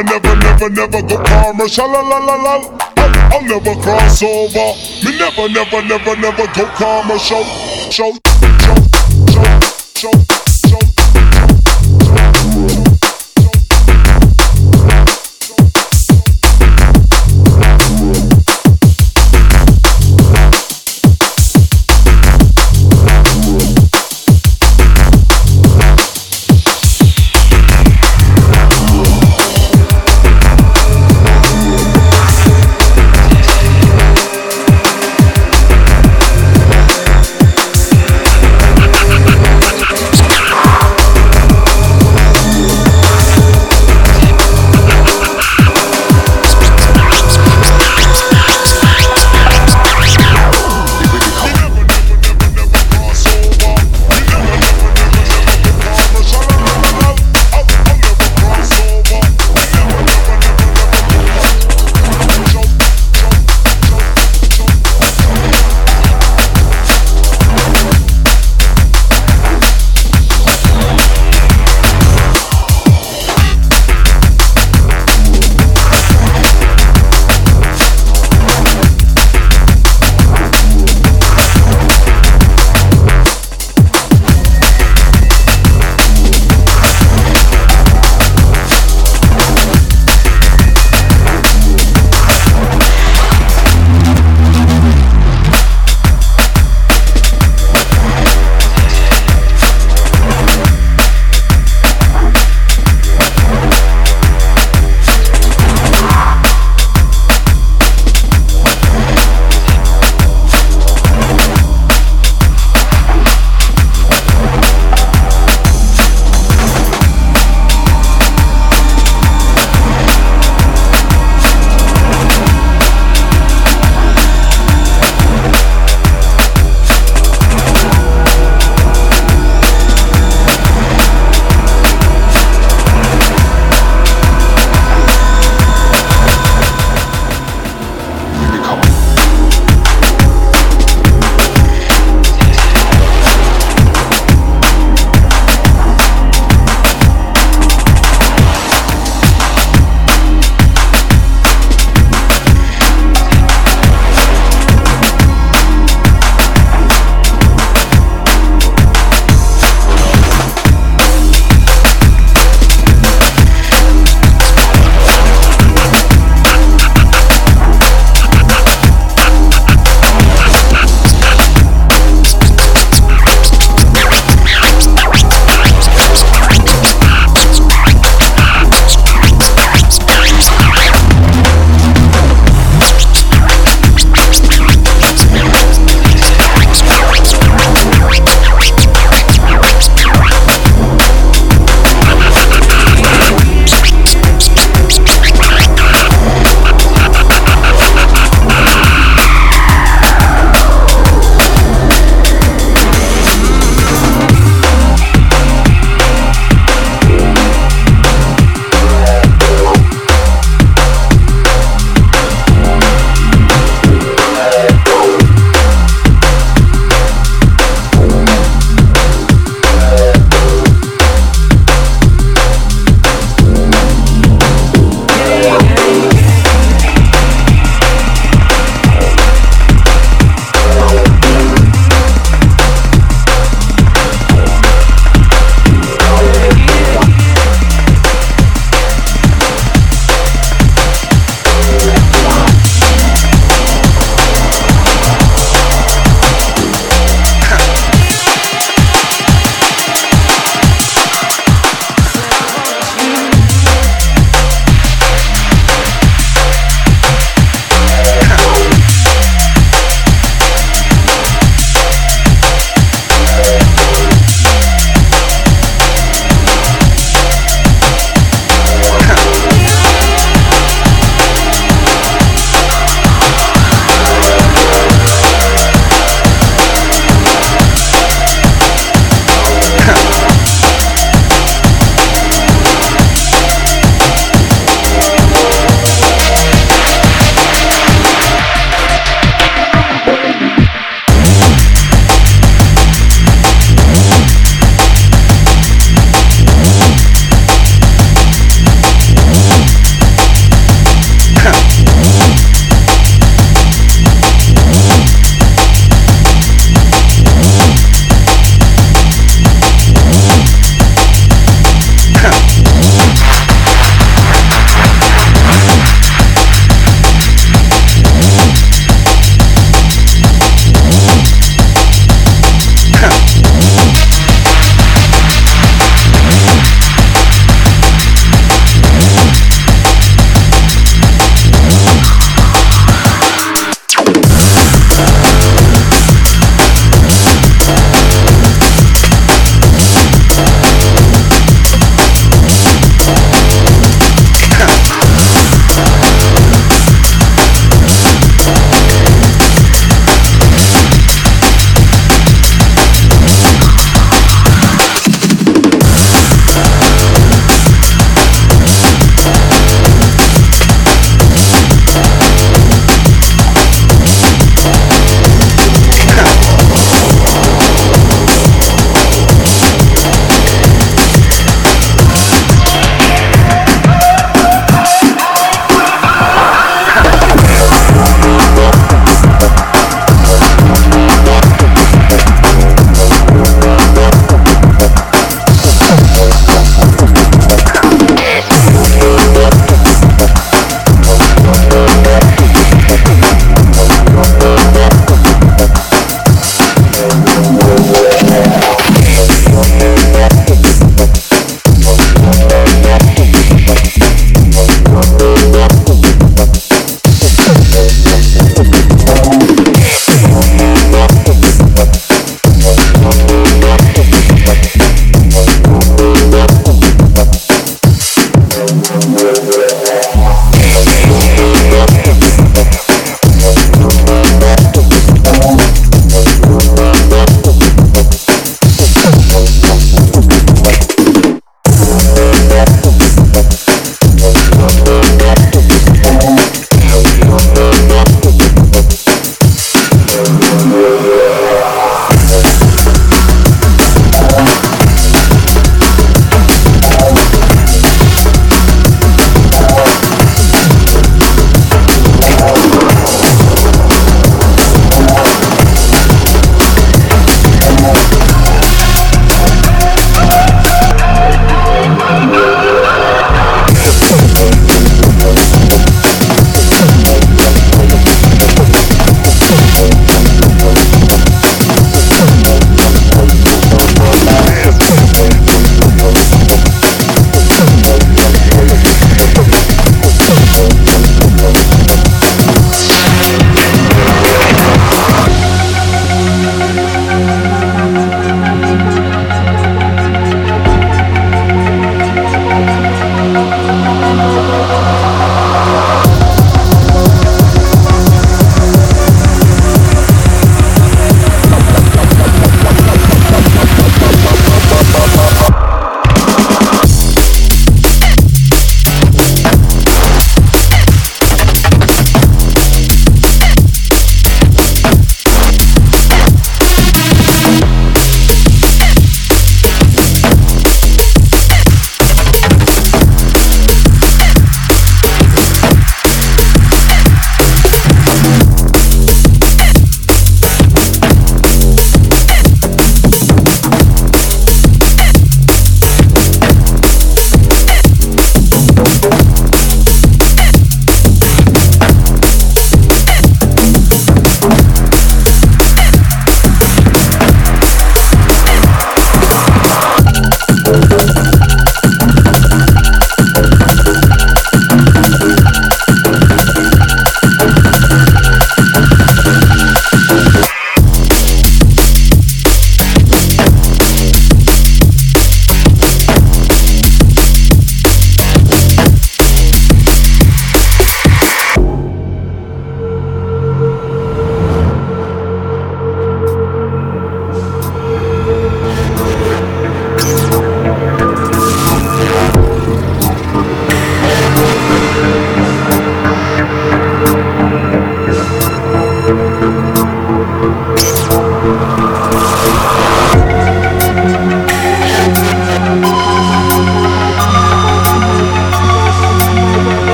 never, never, never, never go la. I'll, never cross over. Me never, never, never, never go commercial. Show, show,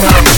Thank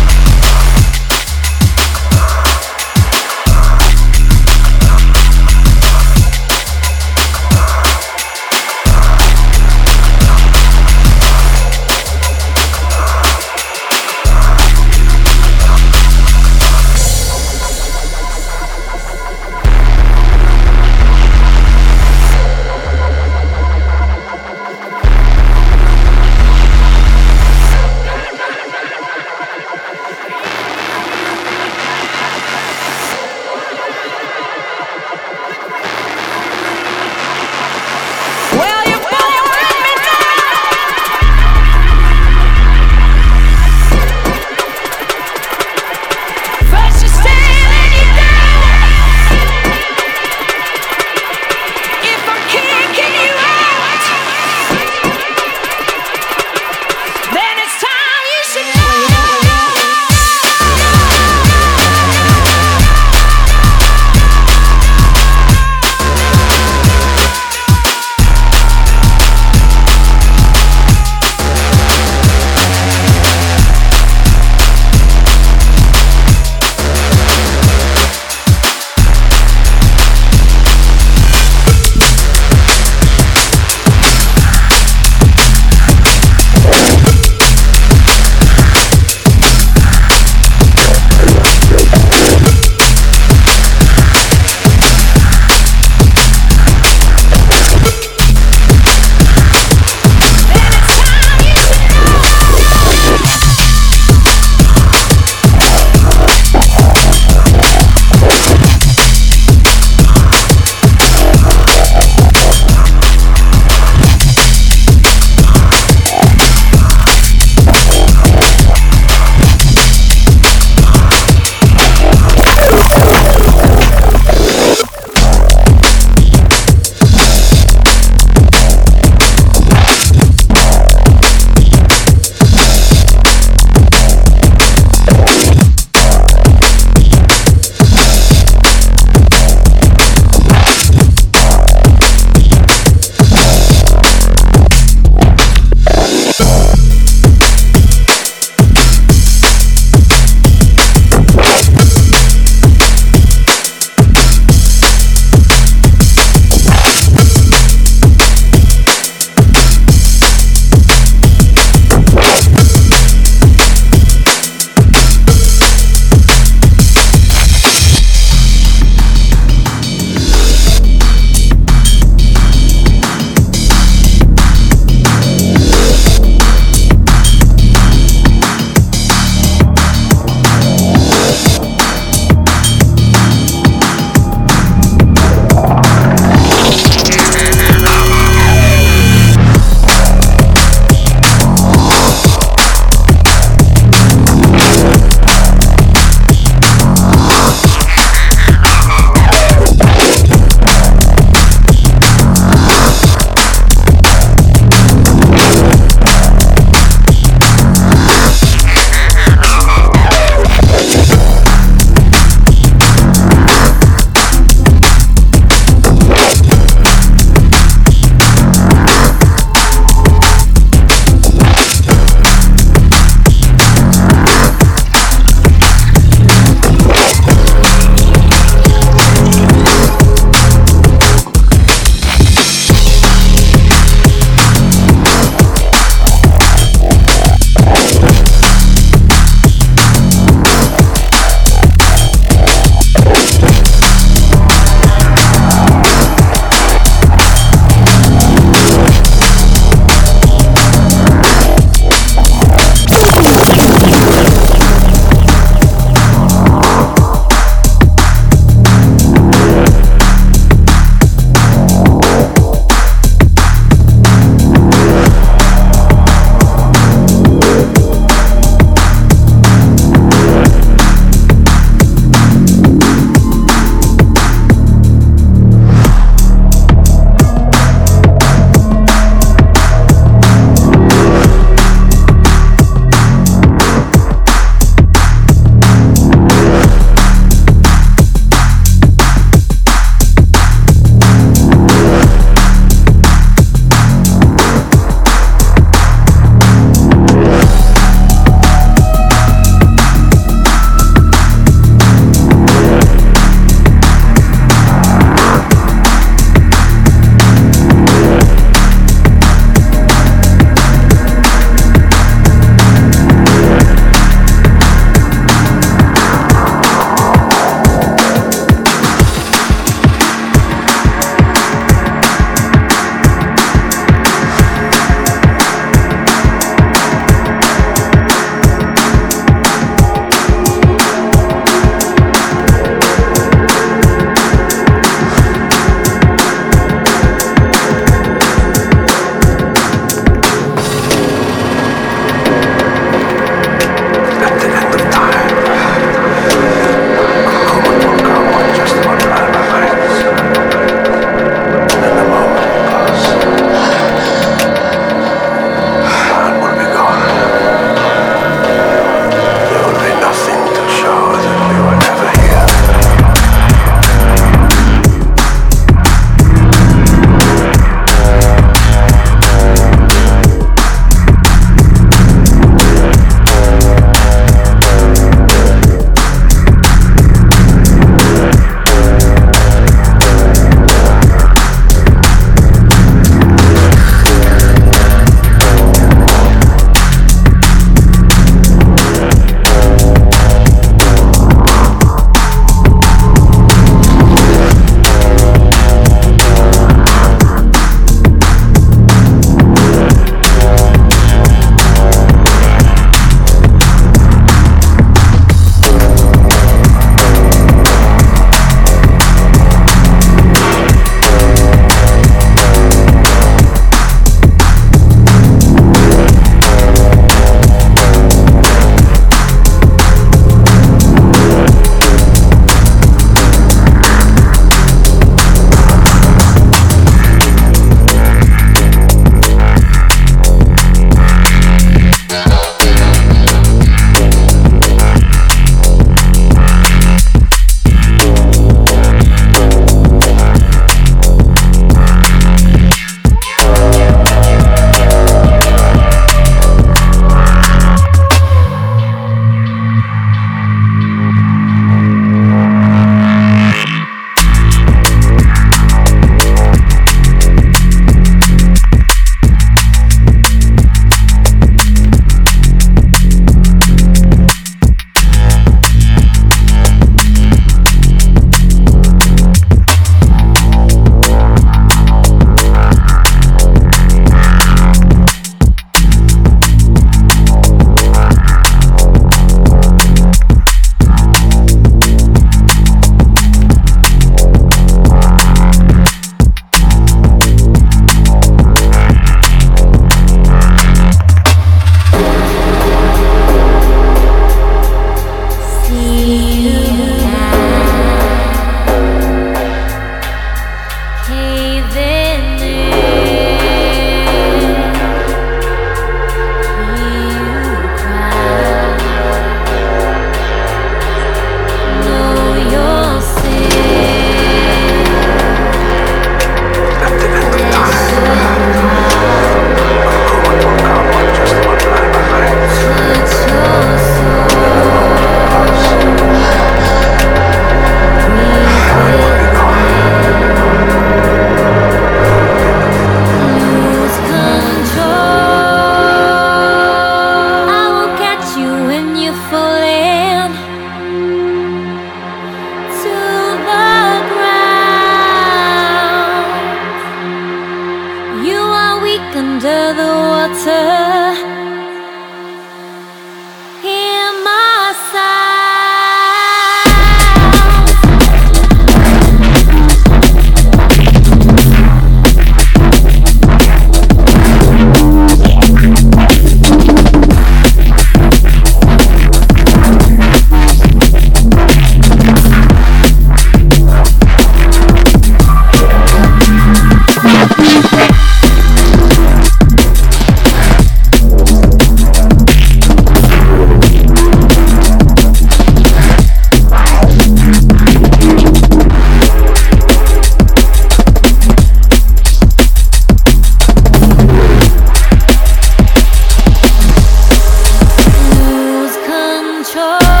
control